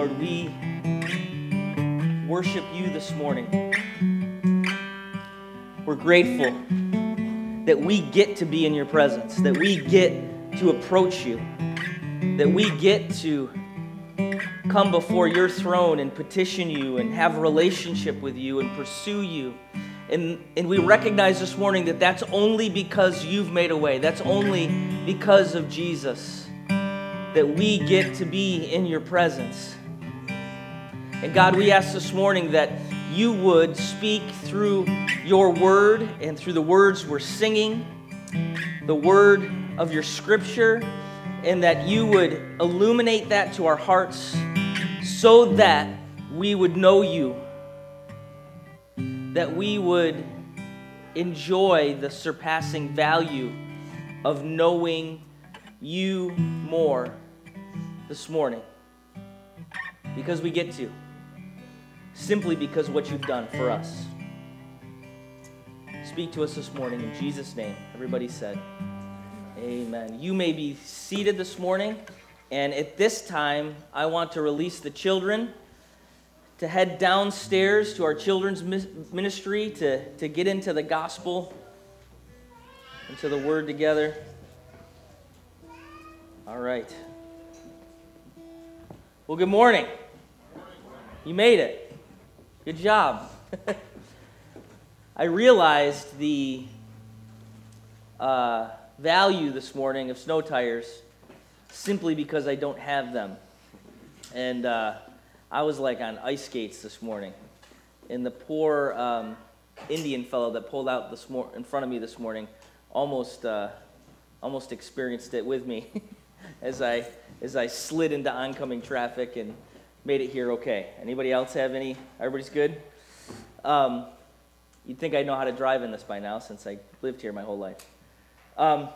Lord, we worship you this morning. We're grateful that we get to be in your presence, that we get to approach you, that we get to come before your throne and petition you and have a relationship with you and pursue you. And, and we recognize this morning that that's only because you've made a way. That's only because of Jesus that we get to be in your presence. And God, we ask this morning that you would speak through your word and through the words we're singing, the word of your scripture, and that you would illuminate that to our hearts so that we would know you, that we would enjoy the surpassing value of knowing you more this morning. Because we get to simply because what you've done for us. Speak to us this morning in Jesus' name. Everybody said, Amen. You may be seated this morning, and at this time, I want to release the children to head downstairs to our children's ministry to, to get into the gospel, into the word together. All right. Well, good morning. You made it. Good job. I realized the uh, value this morning of snow tires simply because I don't have them. And uh, I was like on ice skates this morning. And the poor um, Indian fellow that pulled out this mor- in front of me this morning almost, uh, almost experienced it with me as, I, as I slid into oncoming traffic and made it here okay. Anybody else have any? Everybody's good? Um, you'd think I know how to drive in this by now since I lived here my whole life. Um,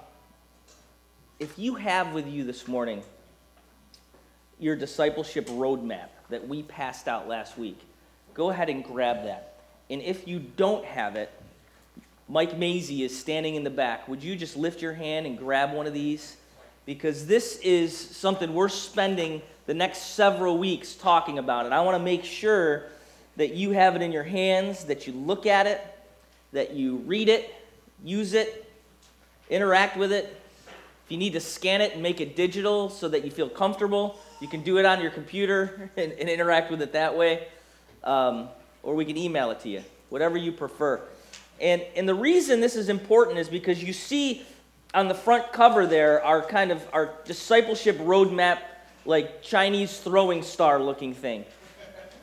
if you have with you this morning your discipleship roadmap that we passed out last week, go ahead and grab that. And if you don't have it, Mike Maisie is standing in the back. Would you just lift your hand and grab one of these? Because this is something we're spending the next several weeks talking about it. I want to make sure that you have it in your hands, that you look at it, that you read it, use it, interact with it. If you need to scan it and make it digital so that you feel comfortable, you can do it on your computer and, and interact with it that way. Um, or we can email it to you, whatever you prefer. And, and the reason this is important is because you see on the front cover there our kind of our discipleship roadmap like Chinese throwing star looking thing.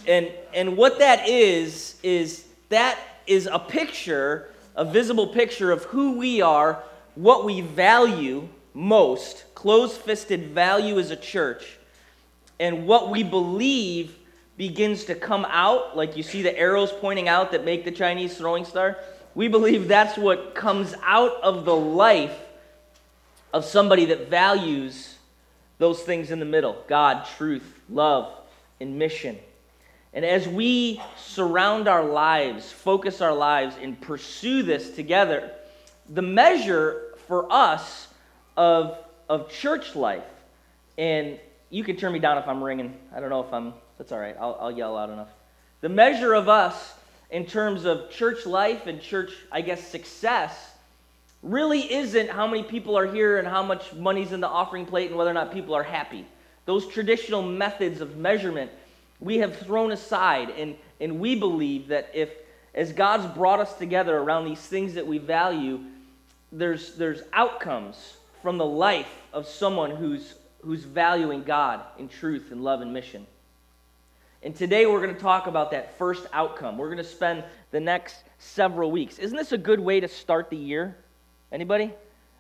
And, and what that is, is that is a picture, a visible picture of who we are, what we value most, closed fisted value as a church, and what we believe begins to come out, like you see the arrows pointing out that make the Chinese throwing star. We believe that's what comes out of the life of somebody that values those things in the middle God, truth, love, and mission. And as we surround our lives, focus our lives, and pursue this together, the measure for us of, of church life, and you can turn me down if I'm ringing. I don't know if I'm, that's all right. I'll, I'll yell out enough. The measure of us in terms of church life and church, I guess, success really isn't how many people are here and how much money's in the offering plate and whether or not people are happy. Those traditional methods of measurement we have thrown aside, and, and we believe that if, as God's brought us together around these things that we value, there's, there's outcomes from the life of someone who's, who's valuing God in truth and love and mission. And today we're going to talk about that first outcome. We're going to spend the next several weeks. Isn't this a good way to start the year? Anybody?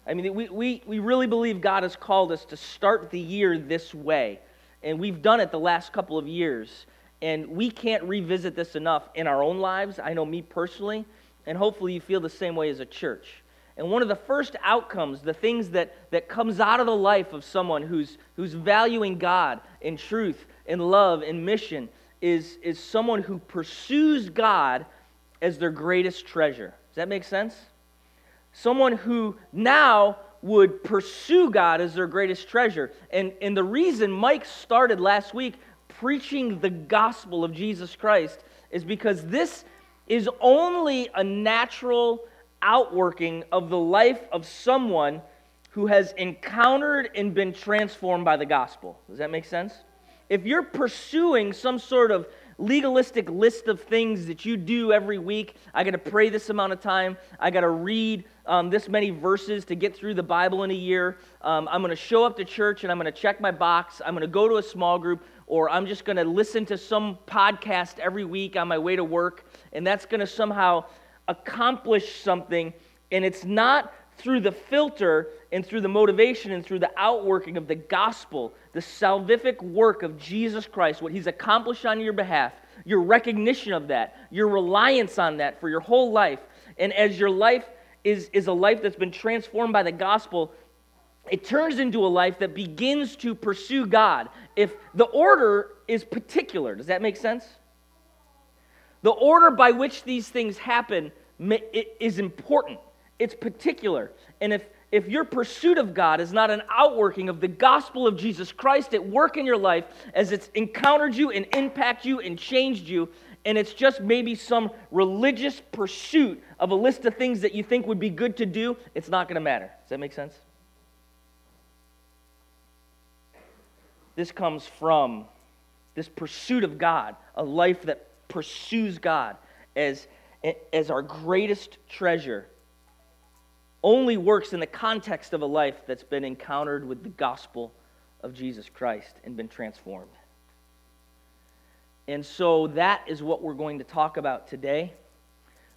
I mean, we, we, we really believe God has called us to start the year this way. And we've done it the last couple of years. And we can't revisit this enough in our own lives. I know me personally. And hopefully you feel the same way as a church. And one of the first outcomes, the things that, that comes out of the life of someone who's, who's valuing God in truth, in love, in mission, is, is someone who pursues God as their greatest treasure. Does that make sense? Someone who now would pursue God as their greatest treasure. And, and the reason Mike started last week preaching the gospel of Jesus Christ is because this is only a natural outworking of the life of someone who has encountered and been transformed by the gospel. Does that make sense? If you're pursuing some sort of legalistic list of things that you do every week, I got to pray this amount of time, I got to read um, this many verses to get through the Bible in a year, um, I'm going to show up to church and I'm going to check my box, I'm going to go to a small group, or I'm just going to listen to some podcast every week on my way to work, and that's going to somehow accomplish something. And it's not through the filter and through the motivation and through the outworking of the gospel, the salvific work of Jesus Christ, what he's accomplished on your behalf, your recognition of that, your reliance on that for your whole life. And as your life is, is a life that's been transformed by the gospel, it turns into a life that begins to pursue God. If the order is particular, does that make sense? The order by which these things happen is important. It's particular. And if, if your pursuit of God is not an outworking of the gospel of Jesus Christ at work in your life as it's encountered you and impacted you and changed you, and it's just maybe some religious pursuit of a list of things that you think would be good to do, it's not going to matter. Does that make sense? This comes from this pursuit of God, a life that pursues God as, as our greatest treasure, only works in the context of a life that's been encountered with the gospel of Jesus Christ and been transformed. And so that is what we're going to talk about today.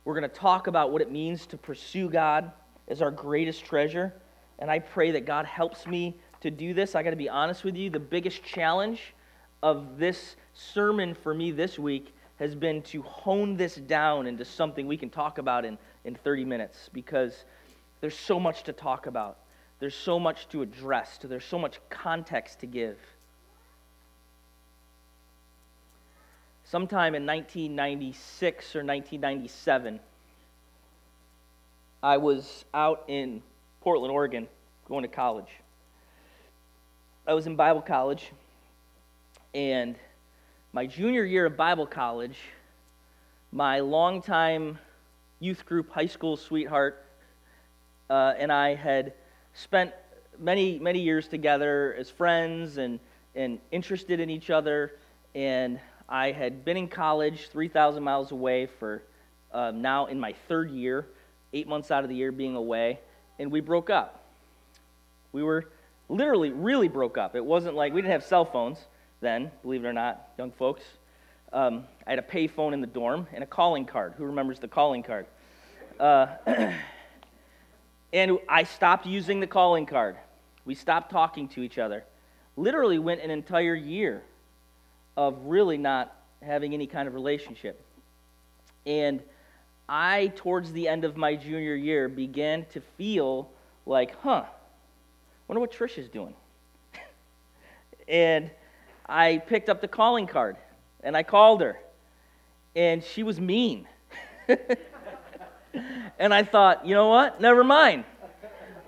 We're going to talk about what it means to pursue God as our greatest treasure. And I pray that God helps me to do this. I got to be honest with you. The biggest challenge of this sermon for me this week has been to hone this down into something we can talk about in, in 30 minutes because there's so much to talk about. There's so much to address. There's so much context to give. Sometime in 1996 or 1997, I was out in Portland, Oregon, going to college. I was in Bible college, and my junior year of Bible college, my longtime youth group high school sweetheart uh, and I had spent many, many years together as friends and, and interested in each other. And I had been in college 3,000 miles away for uh, now in my third year, eight months out of the year being away, and we broke up. We were literally really broke up. It wasn't like we didn't have cell phones then, believe it or not, young folks. Um, I had a pay phone in the dorm and a calling card. Who remembers the calling card? Uh, and I stopped using the calling card. We stopped talking to each other. Literally went an entire year of really not having any kind of relationship. And I, towards the end of my junior year, began to feel like, huh, Wonder what Trish is doing. and I picked up the calling card and I called her. And she was mean. and I thought, you know what? Never mind.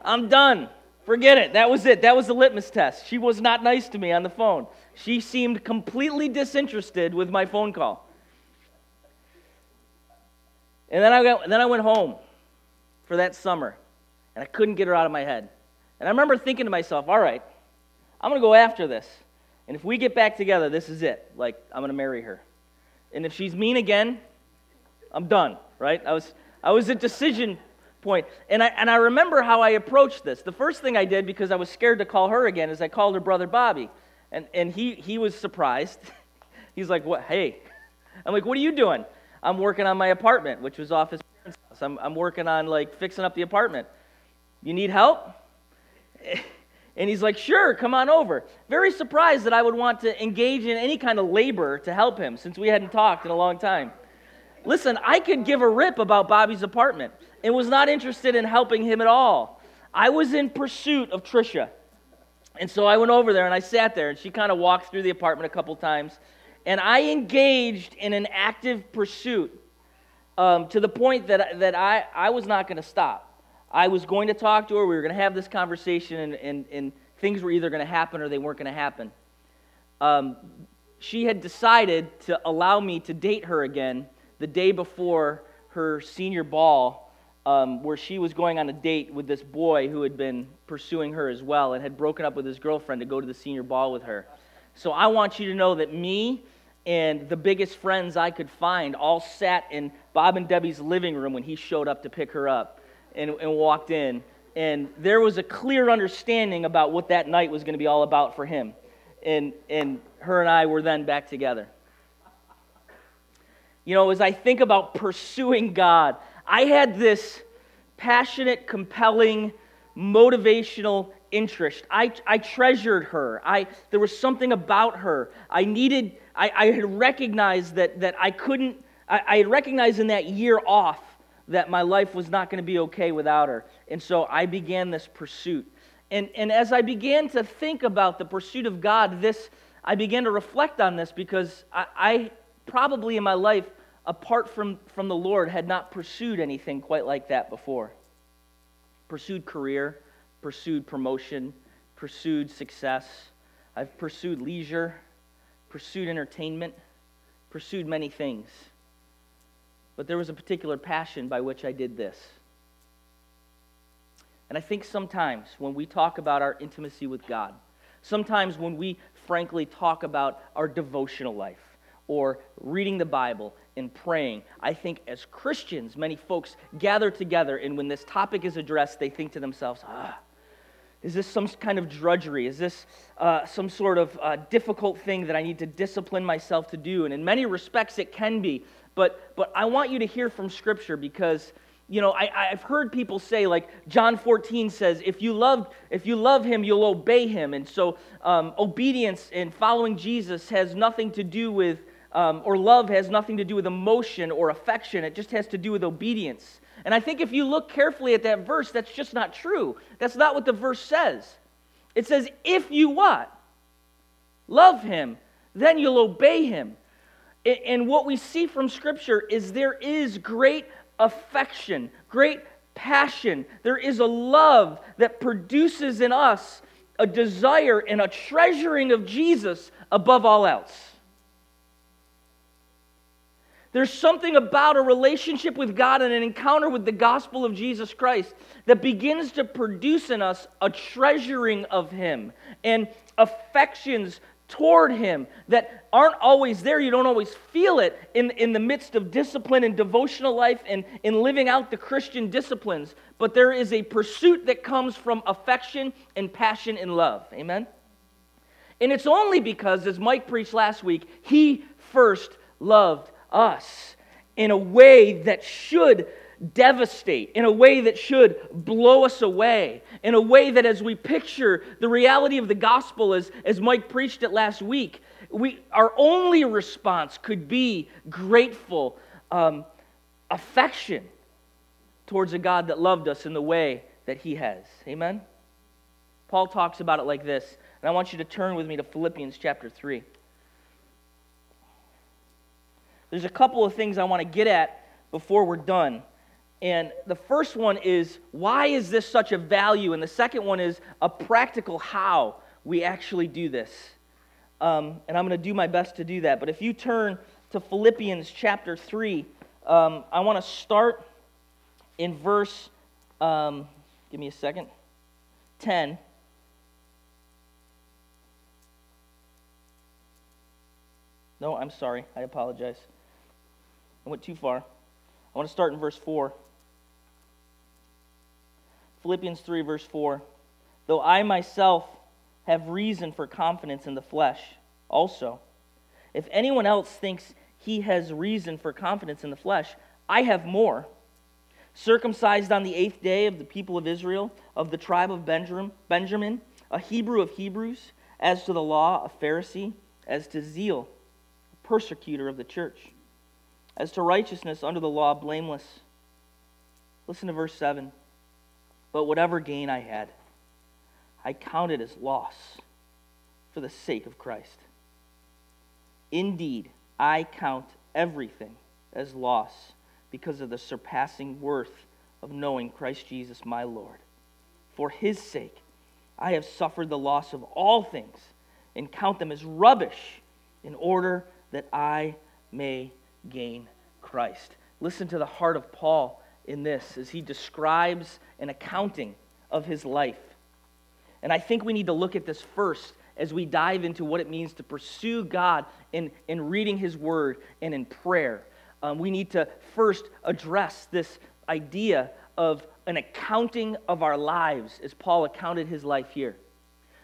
I'm done. Forget it. That was it. That was the litmus test. She was not nice to me on the phone. She seemed completely disinterested with my phone call. And then I, got, then I went home for that summer, and I couldn't get her out of my head. And I remember thinking to myself, all right, I'm going to go after this. And if we get back together, this is it. Like, I'm going to marry her. And if she's mean again, I'm done, right? I was, I was at decision point. And I, and I remember how I approached this. The first thing I did, because I was scared to call her again, is I called her brother Bobby. And, and he, he was surprised. He's like, what? Hey. I'm like, what are you doing? I'm working on my apartment, which was off his parents' house. I'm, I'm working on, like, fixing up the apartment. You need help? And he's like, Sure, come on over. Very surprised that I would want to engage in any kind of labor to help him since we hadn't talked in a long time. Listen, I could give a rip about Bobby's apartment and was not interested in helping him at all. I was in pursuit of Trisha. And so I went over there and I sat there, and she kind of walked through the apartment a couple times. And I engaged in an active pursuit um, to the point that, that I, I was not going to stop. I was going to talk to her. We were going to have this conversation, and, and, and things were either going to happen or they weren't going to happen. Um, she had decided to allow me to date her again the day before her senior ball, um, where she was going on a date with this boy who had been pursuing her as well and had broken up with his girlfriend to go to the senior ball with her. So I want you to know that me and the biggest friends I could find all sat in Bob and Debbie's living room when he showed up to pick her up and, and walked in. And there was a clear understanding about what that night was going to be all about for him. And, and her and I were then back together. You know, as I think about pursuing God, I had this passionate, compelling, motivational interest. I, I treasured her. I, there was something about her. I needed, I, I had recognized that, that I couldn't, I, I recognized in that year off that my life was not going to be okay without her. And so I began this pursuit. And, and as I began to think about the pursuit of God, this, I began to reflect on this because I, I probably in my life, apart from, from the Lord, had not pursued anything quite like that before. Pursued career, pursued promotion, pursued success. I've pursued leisure, pursued entertainment, pursued many things. But there was a particular passion by which I did this. And I think sometimes when we talk about our intimacy with God, sometimes when we frankly talk about our devotional life or reading the Bible and praying, I think as Christians, many folks gather together, and when this topic is addressed, they think to themselves, ah, is this some kind of drudgery? Is this uh, some sort of uh, difficult thing that I need to discipline myself to do? And in many respects, it can be. But, but I want you to hear from Scripture because, you know, I, I've heard people say, like John 14 says, if you love, if you love him, you'll obey him. And so um, obedience and following Jesus has nothing to do with, um, or love has nothing to do with emotion or affection. It just has to do with obedience. And I think if you look carefully at that verse, that's just not true. That's not what the verse says. It says, if you what? Love him, then you'll obey him. And what we see from Scripture is there is great affection, great passion. There is a love that produces in us a desire and a treasuring of Jesus above all else. There's something about a relationship with God and an encounter with the gospel of Jesus Christ that begins to produce in us a treasuring of Him and affections toward Him that aren't always there. You don't always feel it in, in the midst of discipline and devotional life and in living out the Christian disciplines. But there is a pursuit that comes from affection and passion and love. Amen? And it's only because, as Mike preached last week, He first loved us in a way that should devastate, in a way that should blow us away, in a way that as we picture the reality of the gospel as, as Mike preached it last week, we, our only response could be grateful um, affection towards a God that loved us in the way that he has. Amen? Paul talks about it like this, and I want you to turn with me to Philippians chapter 3. There's a couple of things I want to get at before we're done. And the first one is why is this such a value? And the second one is a practical how we actually do this. Um, and I'm going to do my best to do that. But if you turn to Philippians chapter 3, um, I want to start in verse, um, give me a second, 10. No, I'm sorry. I apologize. I went too far. I want to start in verse 4. Philippians 3, verse 4. Though I myself have reason for confidence in the flesh also. If anyone else thinks he has reason for confidence in the flesh, I have more. Circumcised on the eighth day of the people of Israel, of the tribe of Benjamin, a Hebrew of Hebrews, as to the law, a Pharisee, as to zeal, a persecutor of the church, as to righteousness under the law, blameless. Listen to verse 7. But whatever gain I had, I counted as loss for the sake of Christ. Indeed, I count everything as loss because of the surpassing worth of knowing Christ Jesus my Lord. For his sake, I have suffered the loss of all things and count them as rubbish in order that I may gain Christ. Listen to the heart of Paul in this as he describes an accounting of his life. And I think we need to look at this first as we dive into what it means to pursue God in, in reading his word and in prayer. Um, we need to first address this idea of an accounting of our lives as Paul accounted his life here.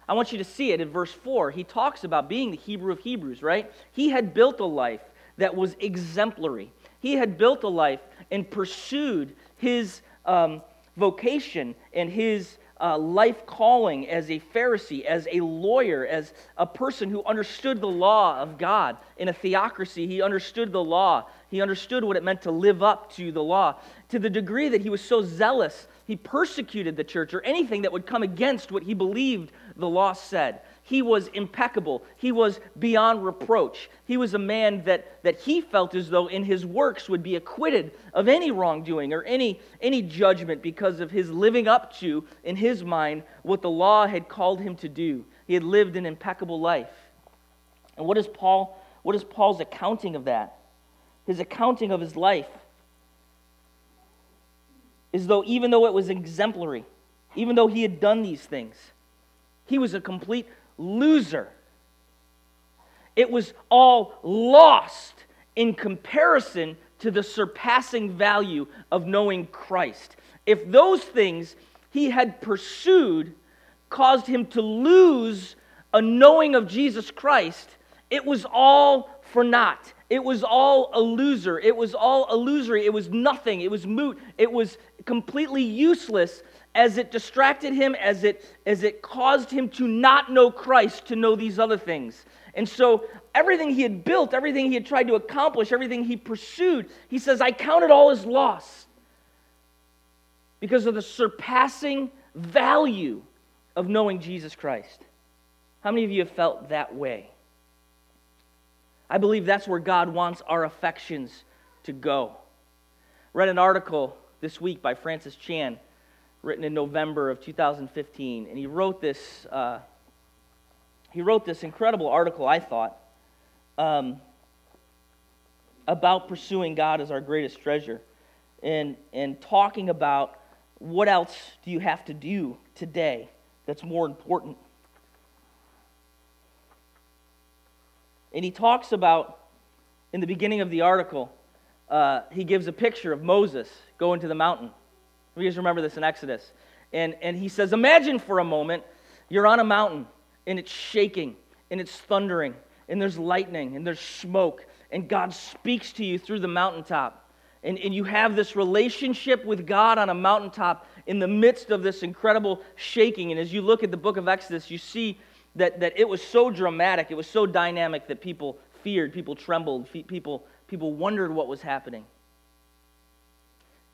I want you to see it in verse 4. He talks about being the Hebrew of Hebrews, right? He had built a life that was exemplary. He had built a life and pursued his um, vocation and his uh, life calling as a Pharisee, as a lawyer, as a person who understood the law of God. In a theocracy, he understood the law. He understood what it meant to live up to the law. To the degree that he was so zealous, he persecuted the church or anything that would come against what he believed the law said. He was impeccable. He was beyond reproach. He was a man that, that he felt as though in his works would be acquitted of any wrongdoing or any, any judgment because of his living up to, in his mind, what the law had called him to do. He had lived an impeccable life. And what is Paul, what is Paul's accounting of that? His accounting of his life is though even though it was exemplary, even though he had done these things, he was a complete loser. It was all lost in comparison to the surpassing value of knowing Christ. If those things he had pursued caused him to lose a knowing of Jesus Christ, it was all for naught. It was all a loser. It was all illusory. It was nothing. It was moot. It was completely useless as it distracted him, as it, as it caused him to not know Christ, to know these other things. And so, everything he had built, everything he had tried to accomplish, everything he pursued, he says, I counted all as loss because of the surpassing value of knowing Jesus Christ. How many of you have felt that way? I believe that's where God wants our affections to go. Read an article this week by Francis Chan written in November of 2015. And he wrote this, uh, he wrote this incredible article, I thought, um, about pursuing God as our greatest treasure and, and talking about what else do you have to do today that's more important. And he talks about, in the beginning of the article, uh, he gives a picture of Moses going to the mountain. We just remember this in Exodus. And, and he says, Imagine for a moment you're on a mountain and it's shaking and it's thundering and there's lightning and there's smoke and God speaks to you through the mountaintop. And, and you have this relationship with God on a mountaintop in the midst of this incredible shaking. And as you look at the book of Exodus, you see that, that it was so dramatic, it was so dynamic that people feared, people trembled, people, people wondered what was happening.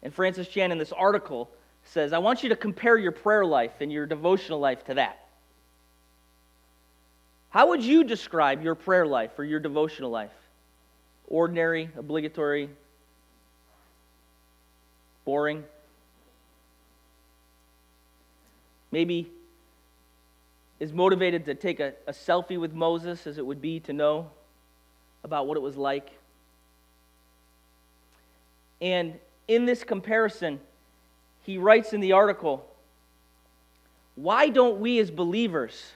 And Francis Chan in this article says, I want you to compare your prayer life and your devotional life to that. How would you describe your prayer life or your devotional life? Ordinary, obligatory, boring? Maybe is motivated to take a, a selfie with Moses as it would be to know about what it was like. And in this comparison, he writes in the article why don't we as believers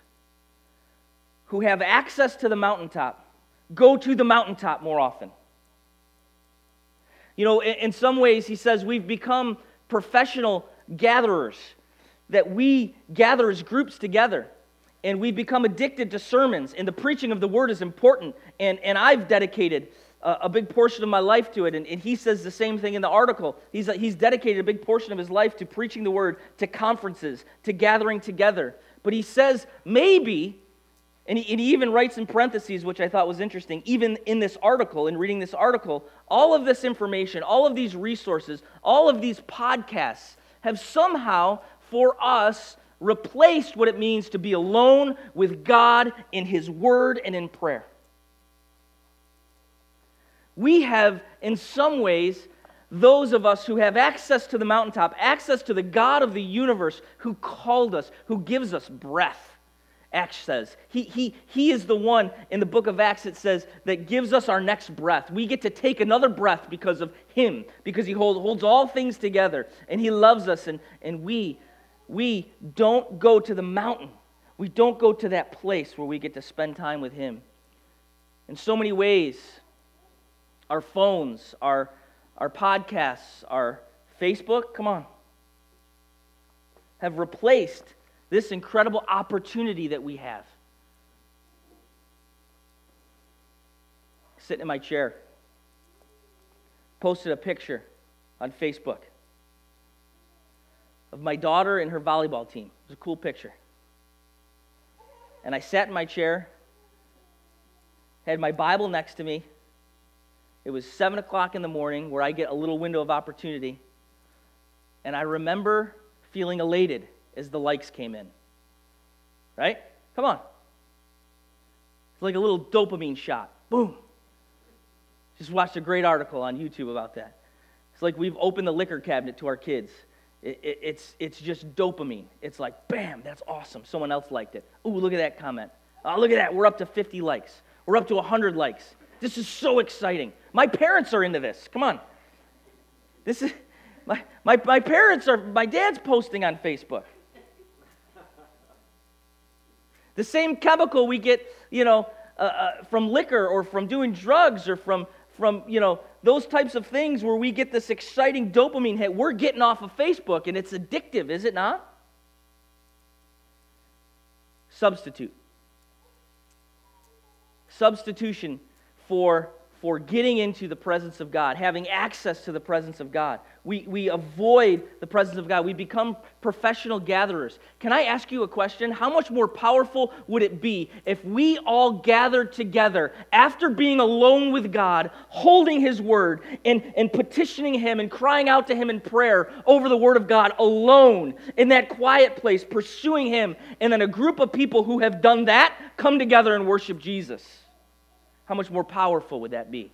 who have access to the mountaintop go to the mountaintop more often? You know, in, some ways, he says we've become professional gatherers, that we gather as groups together and we've become addicted to sermons and the preaching of the word is important and, and i've dedicated a big portion of my life to it. And, and, he says the same thing in the article. He's, uh, he's dedicated a big portion of his life to preaching the word, to conferences, to gathering together. But he says maybe, and he, and he even writes in parentheses, which I thought was interesting, even in this article, in reading this article, all of this information, all of these resources, all of these podcasts have somehow, for us, replaced what it means to be alone with God in his word and in prayer. We have, in some ways, those of us who have access to the mountaintop, access to the God of the universe who called us, who gives us breath Acts says. He, he, he is the one in the book of Acts that says that gives us our next breath. We get to take another breath because of him, because he hold, holds all things together and he loves us. And, and we, we don't go to the mountain. We don't go to that place where we get to spend time with him. In so many ways, our phones, our, our podcasts, our Facebook, come on, have replaced this incredible opportunity that we have. Sitting in my chair, posted a picture on Facebook of my daughter and her volleyball team. It was a cool picture. And I sat in my chair, had my Bible next to me. It was 7 o'clock in the morning where I get a little window of opportunity. And I remember feeling elated as the likes came in. Right? Come on. It's like a little dopamine shot. Boom. Just watched a great article on YouTube about that. It's like we've opened the liquor cabinet to our kids. It, it, it's, it's just dopamine. It's like, bam, that's awesome. Someone else liked it. Ooh, look at that comment. Oh, look at that. We're up to 50 likes. We're up to 100 likes. This is so exciting. My parents are into this. Come on. This is, my, my, my parents are, my dad's posting on Facebook. The same chemical we get, you know, uh, uh, from liquor or from doing drugs or from, from, you know, those types of things where we get this exciting dopamine hit, we're getting off of Facebook and it's addictive, is it not? Substitute. Substitution for for getting into the presence of God, having access to the presence of God. We, we avoid the presence of God. We become professional gatherers. Can I ask you a question? How much more powerful would it be if we all gathered together after being alone with God, holding His Word, and, and petitioning Him and crying out to Him in prayer over the Word of God alone in that quiet place, pursuing Him, and then a group of people who have done that come together and worship Jesus? How much more powerful would that be?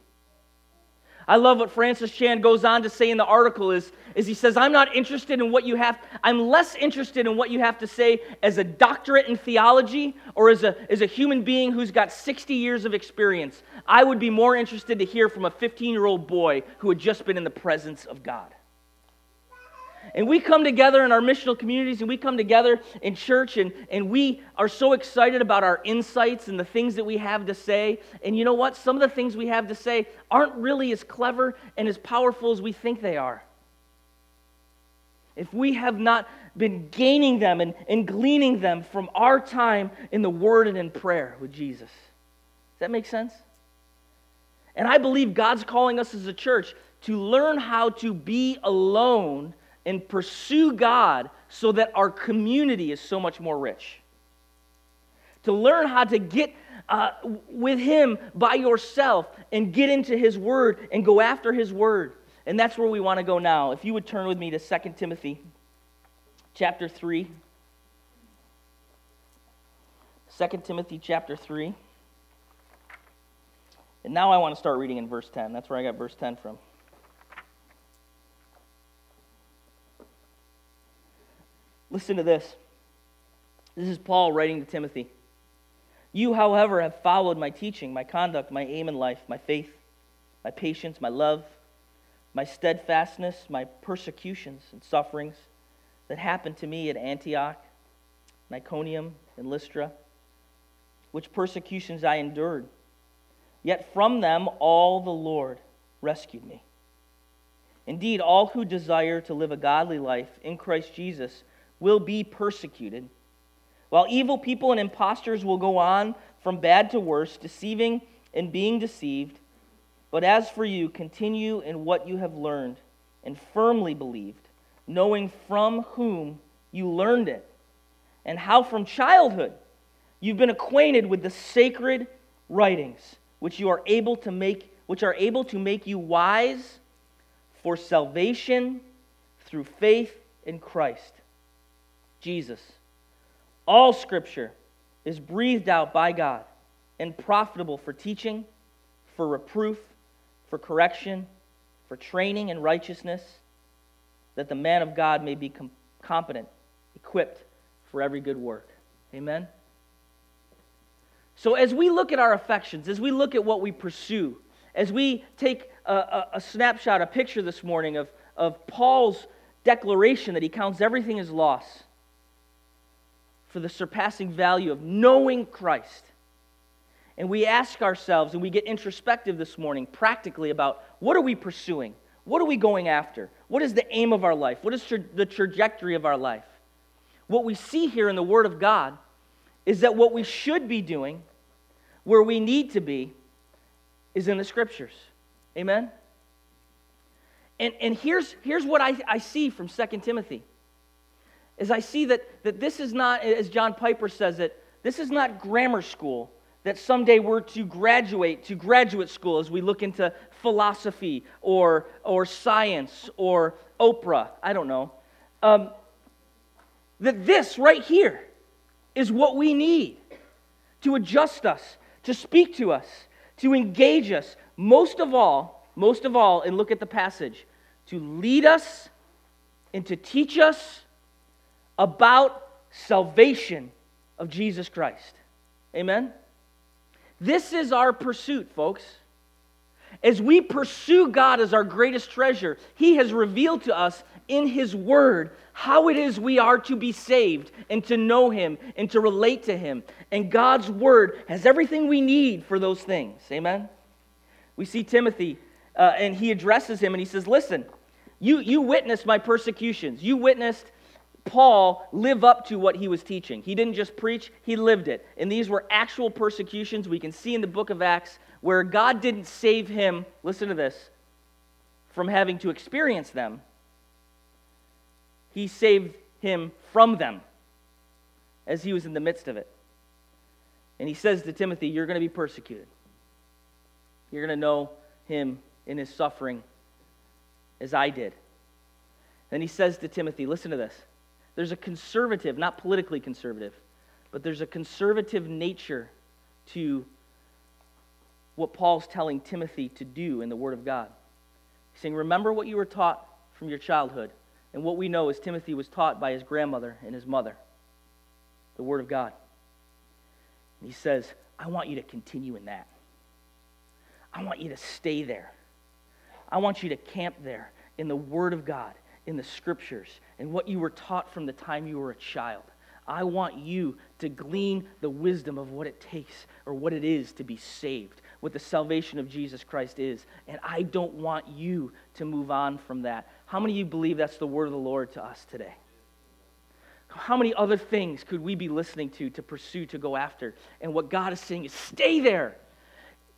I love what Francis Chan goes on to say in the article is, is he says, I'm not interested in what you have, I'm less interested in what you have to say as a doctorate in theology or as a, as a human being who's got 60 years of experience. I would be more interested to hear from a 15 year old boy who had just been in the presence of God. And we come together in our missional communities and we come together in church and, and we are so excited about our insights and the things that we have to say. And you know what? Some of the things we have to say aren't really as clever and as powerful as we think they are. If we have not been gaining them and, and gleaning them from our time in the Word and in prayer with Jesus. Does that make sense? And I believe God's calling us as a church to learn how to be alone and pursue God so that our community is so much more rich. To learn how to get uh, with Him by yourself and get into His Word and go after His Word. And that's where we want to go now. If you would turn with me to 2 Timothy chapter 3. 2 Timothy chapter 3. And now I want to start reading in verse 10. That's where I got verse 10 from. Listen to this. This is Paul writing to Timothy. You, however, have followed my teaching, my conduct, my aim in life, my faith, my patience, my love, my steadfastness, my persecutions and sufferings that happened to me at Antioch, Iconium, and Lystra, which persecutions I endured. Yet from them all the Lord rescued me. Indeed, all who desire to live a godly life in Christ Jesus will be persecuted, while evil people and impostors will go on from bad to worse, deceiving and being deceived. But as for you, continue in what you have learned and firmly believed, knowing from whom you learned it, and how from childhood you've been acquainted with the sacred writings, which you are able to make, which are able to make you wise for salvation through faith in Christ. Jesus. All scripture is breathed out by God and profitable for teaching, for reproof, for correction, for training in righteousness, that the man of God may be com- competent, equipped for every good work. Amen? So, as we look at our affections, as we look at what we pursue, as we take a, a, a, snapshot, a picture this morning of, of Paul's declaration that he counts everything as loss for the surpassing value of knowing Christ. And we ask ourselves and we get introspective this morning practically about what are we pursuing? What are we going after? What is the aim of our life? What is tra- the trajectory of our life? What we see here in the Word of God is that what we should be doing, where we need to be, is in the Scriptures. Amen? And, and here's, here's what I, I see from 2 Timothy is I see that, that this is not, as John Piper says it, this is not grammar school that someday we're to graduate to graduate school as we look into philosophy or, or science or Oprah. I don't know. Um, that this right here is what we need to adjust us, to speak to us, to engage us. Most of all, most of all, and look at the passage, to lead us and to teach us about salvation of Jesus Christ. Amen? This is our pursuit, folks. As we pursue God as our greatest treasure, He has revealed to us in His Word how it is we are to be saved and to know Him and to relate to Him. And God's Word has everything we need for those things. Amen? We see Timothy, uh, and he addresses him and he says, Listen, you, you witnessed my persecutions. You witnessed Paul live up to what he was teaching. He didn't just preach, he lived it. And these were actual persecutions. We can see in the book of Acts where God didn't save him, listen to this, from having to experience them. He saved him from them as he was in the midst of it. And he says to Timothy, You're going to be persecuted. You're going to know him in his suffering as I did. Then he says to Timothy, Listen to this. There's a conservative, not politically conservative, but there's a conservative nature to what Paul's telling Timothy to do in the Word of God. He's saying, Remember what you were taught from your childhood. And what we know is Timothy was taught by his grandmother and his mother the Word of God. And he says, I want you to continue in that. I want you to stay there. I want you to camp there in the Word of God in the scriptures and what you were taught from the time you were a child. I want you to glean the wisdom of what it takes or what it is to be saved, what the salvation of Jesus Christ is. And I don't want you to move on from that. How many of you believe that's the word of the Lord to us today? How many other things could we be listening to, to pursue, to go after? And what God is saying is stay there,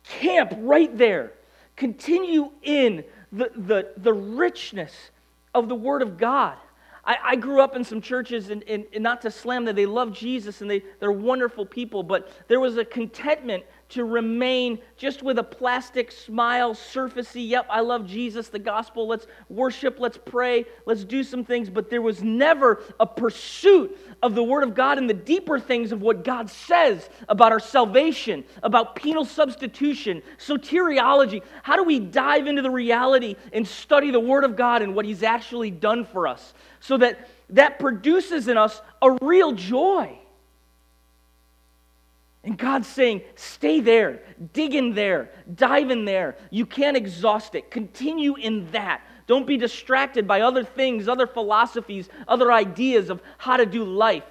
camp right there, continue in the, the, the richness of the Word of God. I, I grew up in some churches, and, and, and, not to slam them, they love Jesus and they, they're wonderful people, but there was a contentment to remain just with a plastic smile, surfacey, yep, I love Jesus, the gospel, let's worship, let's pray, let's do some things, but there was never a pursuit of the Word of God and the deeper things of what God says about our salvation, about penal substitution, soteriology. How do we dive into the reality and study the Word of God and what He's actually done for us so that that produces in us a real joy? And God's saying, stay there, dig in there, dive in there. You can't exhaust it. Continue in that. Don't be distracted by other things, other philosophies, other ideas of how to do life.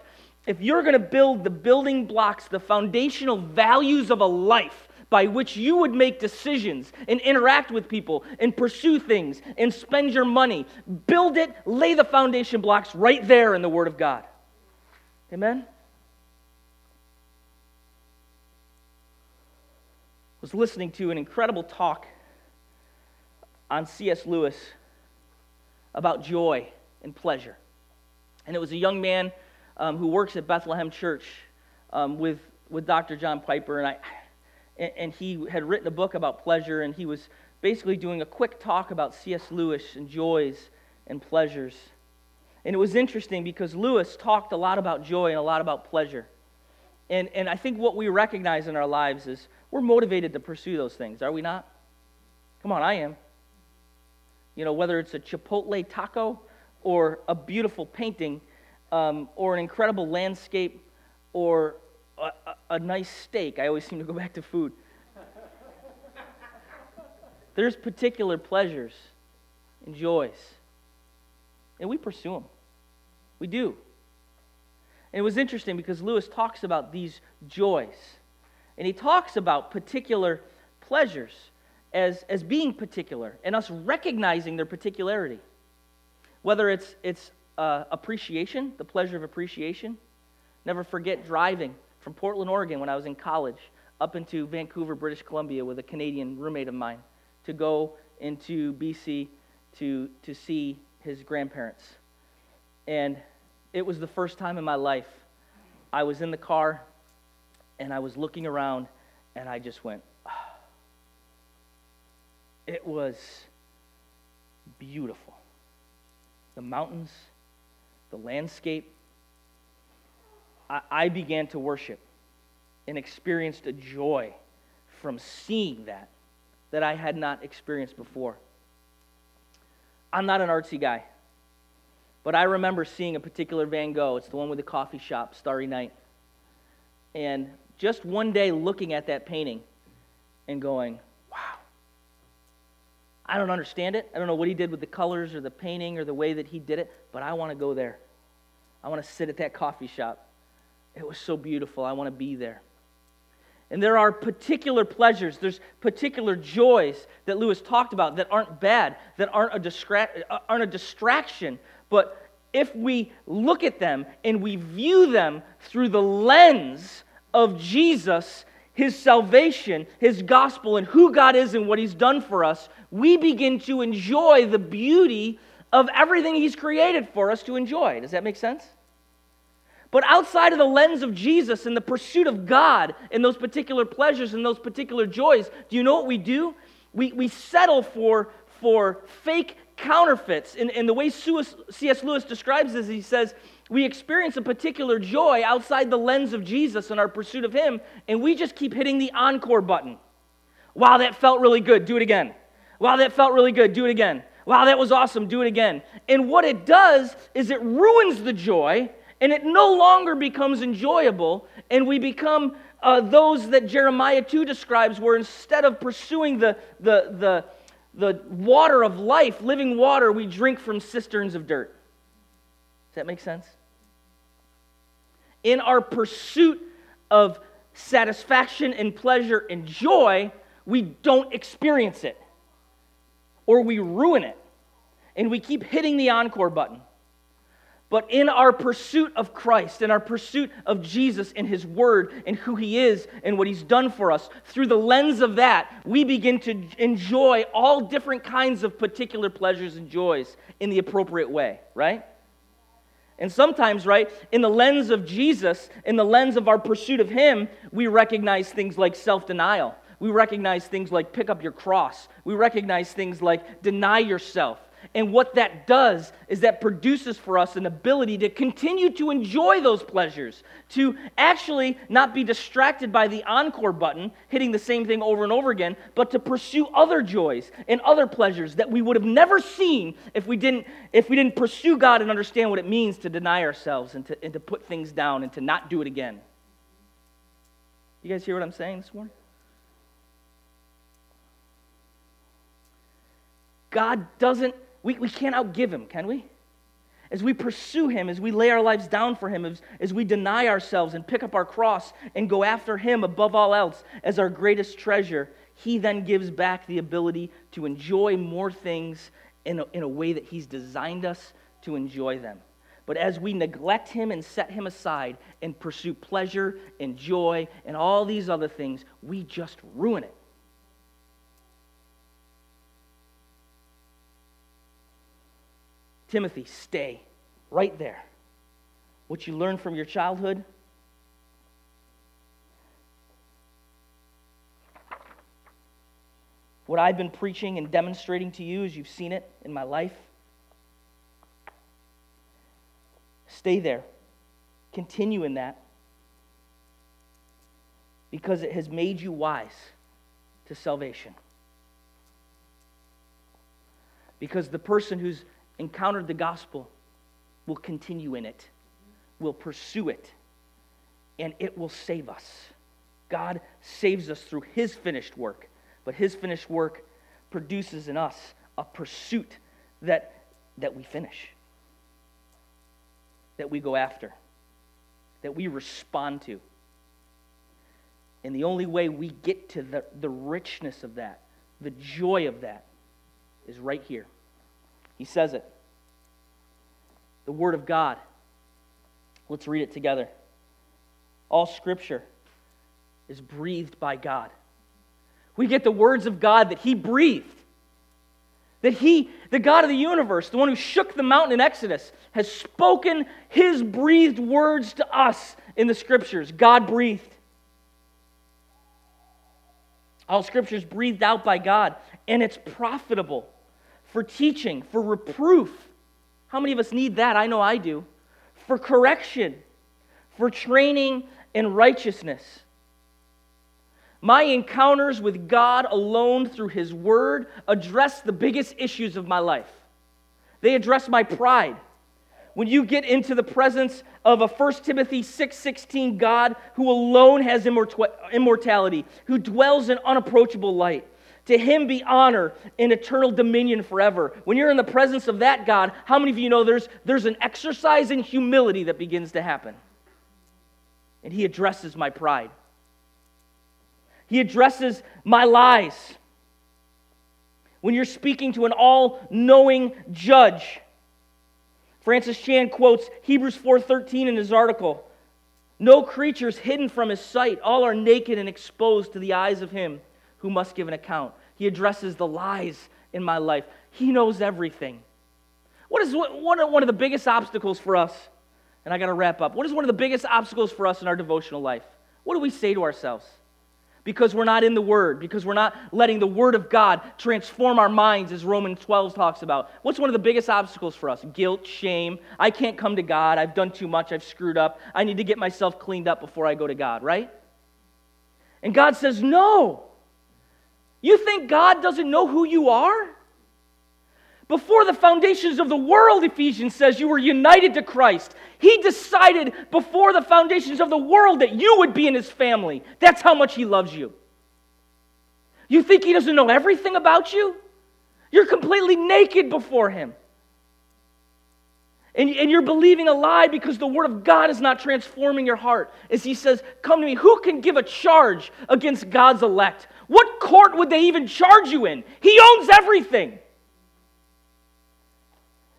If you're going to build the building blocks, the foundational values of a life by which you would make decisions and interact with people and pursue things and spend your money, build it, lay the foundation blocks right there in the Word of God. Amen? Was listening to an incredible talk on C.S. Lewis about joy and pleasure. And it was a young man um, who works at Bethlehem Church um, with, with Dr. John Piper, and, I, and, and he had written a book about pleasure, and he was basically doing a quick talk about C.S. Lewis and joys and pleasures. And it was interesting because Lewis talked a lot about joy and a lot about pleasure. And, and I think what we recognize in our lives is we're motivated to pursue those things, are we not? Come on, I am. You know, whether it's a Chipotle taco or a beautiful painting um, or an incredible landscape or a, a nice steak, I always seem to go back to food. There's particular pleasures and joys, and we pursue them. We do. And it was interesting because Lewis talks about these joys, and he talks about particular pleasures as, as being particular and us recognizing their particularity. Whether it's, it's uh, appreciation, the pleasure of appreciation. Never forget driving from Portland, Oregon when I was in college up into Vancouver, British Columbia with a Canadian roommate of mine to go into BC to, to see his grandparents. And it was the first time in my life I was in the car and I was looking around and I just went, oh. it was beautiful. The mountains, the landscape. I, I began to worship and experienced a joy from seeing that that I had not experienced before. I'm not an artsy guy, but I remember seeing a particular Van Gogh. It's the one with the coffee shop, Starry Night. And just one day looking at that painting and going, wow. I don't understand it. I don't know what he did with the colors or the painting or the way that he did it, but I want to go there. I want to sit at that coffee shop. It was so beautiful. I want to be there. And there are particular pleasures, there's particular joys that Lewis talked about that aren't bad, that aren't a, distra- uh, aren't a distraction. But if we look at them and we view them through the lens of Jesus, his salvation, his gospel, and who God is and what he's done for us, we begin to enjoy the beauty of everything he's created for us to enjoy. Does that make sense? But outside of the lens of Jesus and the pursuit of God and those particular pleasures and those particular joys, do you know what we do? We, we settle for, for fake counterfeits. And, and the way C.S. Lewis describes this, he says, we experience a particular joy outside the lens of Jesus and our pursuit of Him, and we just keep hitting the encore button. Wow, that felt really good. Do it again. Wow, that felt really good. Do it again. Wow, that was awesome. Do it again. And what it does is it ruins the joy and it no longer becomes enjoyable, and we become uh, those that Jeremiah 2 describes, where instead of pursuing the, the, the, the water of life, living water, we drink from cisterns of dirt. Does that make sense? In our pursuit of satisfaction and pleasure and joy, we don't experience it, or we ruin it, and we keep hitting the encore button. But in our pursuit of Christ, in our pursuit of Jesus and His Word and who He is and what He's done for us, through the lens of that, we begin to enjoy all different kinds of particular pleasures and joys in the appropriate way, right? And sometimes, right, in the lens of Jesus, in the lens of our pursuit of Him, we recognize things like self denial. We recognize things like pick up your cross. We recognize things like deny yourself. And what that does is that produces for us an ability to continue to enjoy those pleasures, to actually not be distracted by the encore button, hitting the same thing over and over again, but to pursue other joys and other pleasures that we would have never seen if we didn't, if we didn't pursue God and understand what it means to deny ourselves and to, and to put things down and to not do it again. You guys hear what I'm saying this morning? God doesn't we, we can't outgive him, can we? As we pursue him, as we lay our lives down for him, as, as we deny ourselves and pick up our cross and go after him above all else as our greatest treasure, he then gives back the ability to enjoy more things in a, in a way that he's designed us to enjoy them. But as we neglect him and set him aside and pursue pleasure and joy and all these other things, we just ruin it. Timothy, stay right there. What you learned from your childhood, what I've been preaching and demonstrating to you as you've seen it in my life. Stay there. Continue in that because it has made you wise to salvation. Because the person who's encountered the gospel will continue in it, will pursue it, and it will save us. God saves us through his finished work, but his finished work produces in us a pursuit that, that we finish, that we go after, that we respond to. And the only way we get to the, the richness of that, the joy of that, is right here. He says it. The Word of God. Let's read it together. All Scripture is breathed by God. We get the words of God that He breathed. That He, the God of the universe, the one who shook the mountain in Exodus, has spoken His breathed words to us in the Scriptures. God breathed. All Scripture is breathed out by God, and it's profitable for teaching, for reproof. How many of us need that? I know I do. For correction, for training in righteousness. My encounters with God alone through His Word address the biggest issues of my life. They address my pride. When you get into the presence of a 1 Timothy 6:16 God who alone has immortality, who dwells in unapproachable light, to him be honor and eternal dominion forever. When you're in the presence of that God, how many of you know there's, there's an exercise in humility that begins to happen? And he addresses my pride. He addresses my lies. When you're speaking to an all knowing judge, Francis Chan quotes Hebrews 4:13 in his article. No creature is hidden from his sight. All are naked and exposed to the eyes of him who must give an account. He addresses the lies in my life. He knows everything. What is one of the biggest obstacles for us? And I got to wrap up. What is one of the biggest obstacles for us in our devotional life? What do we say to ourselves? because we're not in the Word, because we're not letting the Word of God transform our minds, as Romans 12 talks about. What's one of the biggest obstacles for us? Guilt, shame. I can't come to God. I've done too much. I've screwed up. I need to get myself cleaned up before I go to God, right? And God says, No. You think God doesn't know who you are? Before the foundations of the world, Ephesians says, you were united to Christ. He decided before the foundations of the world that you would be in his family. That's how much he loves you. You think he doesn't know everything about you? You're completely naked before him. And, and you're believing a lie because the word of God is not transforming your heart. As he says, Come to me. Who can give a charge against God's elect? What court would they even charge you in? He owns everything.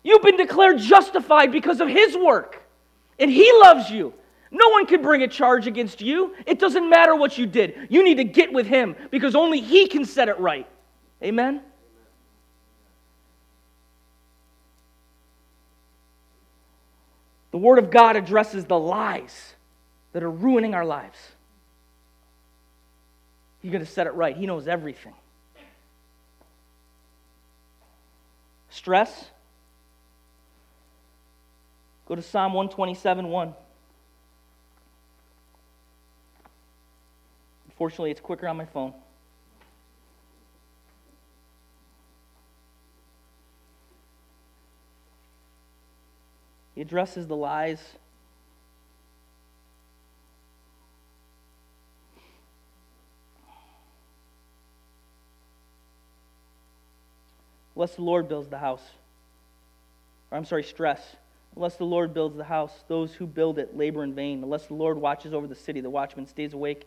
You've been declared justified because of His work, and He loves you. No one can bring a charge against you. It doesn't matter what you did. You need to get with Him because only He can set it right. Amen? The Word of God addresses the lies that are ruining our lives. He's going to set it right. He knows everything. Stress, Go to Psalm 127 1. Unfortunately, it's quicker on my phone. He addresses the lies. Unless the Lord builds the house. Or I'm sorry, stress. Unless the Lord builds the house, those who build it labor in vain. Unless the Lord watches over the city, the watchman stays awake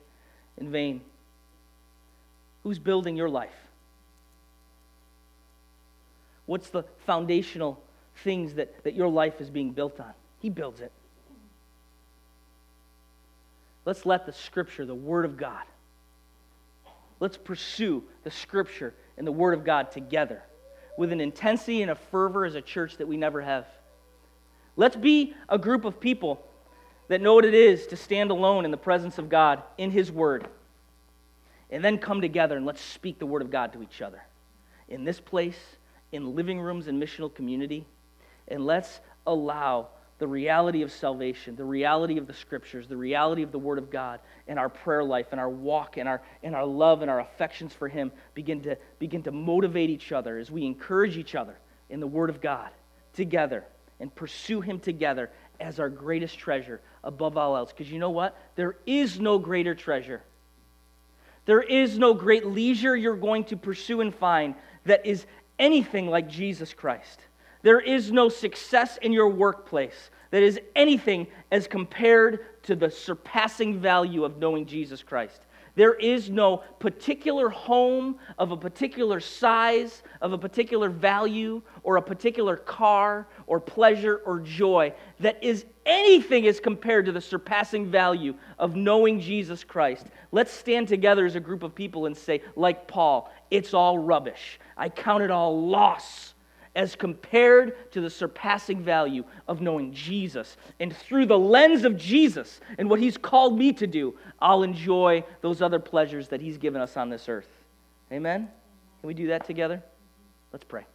in vain. Who's building your life? What's the foundational things that, that your life is being built on? He builds it. Let's let the Scripture, the Word of God, let's pursue the Scripture and the Word of God together with an intensity and a fervor as a church that we never have. Let's be a group of people that know what it is to stand alone in the presence of God in His Word. And then come together and let's speak the Word of God to each other in this place, in living rooms and missional community. And let's allow the reality of salvation, the reality of the Scriptures, the reality of the Word of God, and our prayer life, and our walk, and our, and our love, and our affections for Him begin to, begin to motivate each other as we encourage each other in the Word of God together and pursue Him together as our greatest treasure above all else. Because you know what? There is no greater treasure There is no great leisure you're going to pursue and find that is anything like Jesus Christ. There is no success in your workplace that is anything as compared to the surpassing value of knowing Jesus Christ. There is no particular home of a particular size, of a particular value, or a particular car, or pleasure, or joy that is anything as compared to the surpassing value of knowing Jesus Christ. Let's stand together as a group of people and say, like Paul, it's all rubbish. I count it all loss as compared to the surpassing value of knowing Jesus. And through the lens of Jesus and what he's called me to do, I'll enjoy those other pleasures that he's given us on this earth. Amen? Can we do that together? Let's pray.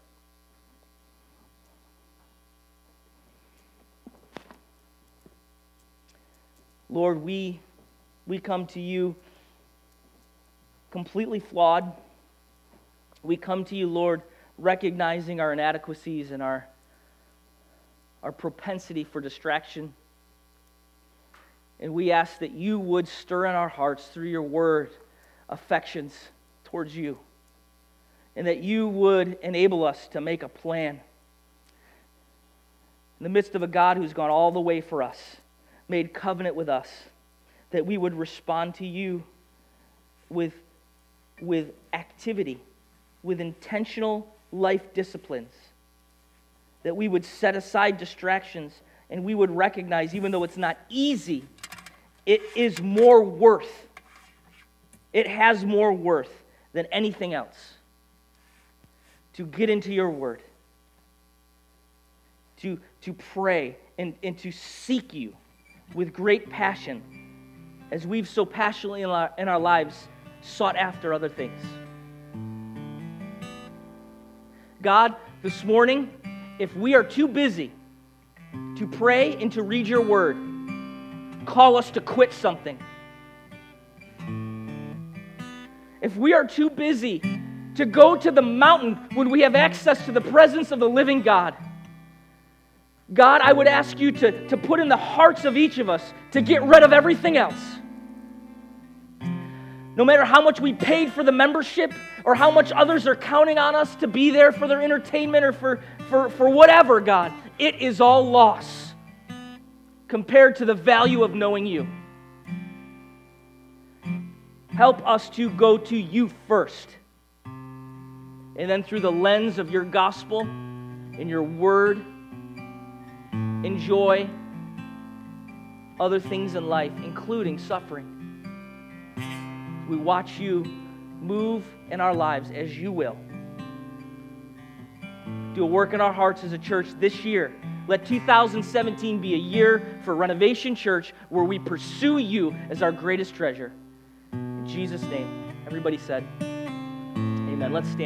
Lord, we, we come to you completely flawed. We come to you, Lord, recognizing our inadequacies and our, our propensity for distraction. And we ask that you would stir in our hearts through your word affections towards you. And that you would enable us to make a plan. In the midst of a God who's gone all the way for us, made covenant with us, that we would respond to you with, with activity, with intentional life disciplines. That we would set aside distractions and we would recognize, even though it's not easy, it is more worth. It has more worth than anything else to get into your word, to, to pray, and, and to seek you with great passion as we've so passionately in our, in our lives sought after other things. God, this morning, if we are too busy to pray and to read your word, call us to quit something. If we are too busy to go to the mountain when we have access to the presence of the living God, God, I would ask you to, to put in the hearts of each of us to get rid of everything else. No matter how much we paid for the membership or how much others are counting on us to be there for their entertainment or for, for, for whatever, God, it is all loss compared to the value of knowing you. Help us to go to you first. And then through the lens of your gospel and your word, enjoy other things in life, including suffering we watch you move in our lives as you will. Do a work in our hearts as a church this year. Let 2017 be a year for Renovation Church where we pursue you as our greatest treasure. In Jesus' name, everybody said, Amen. Let's stand.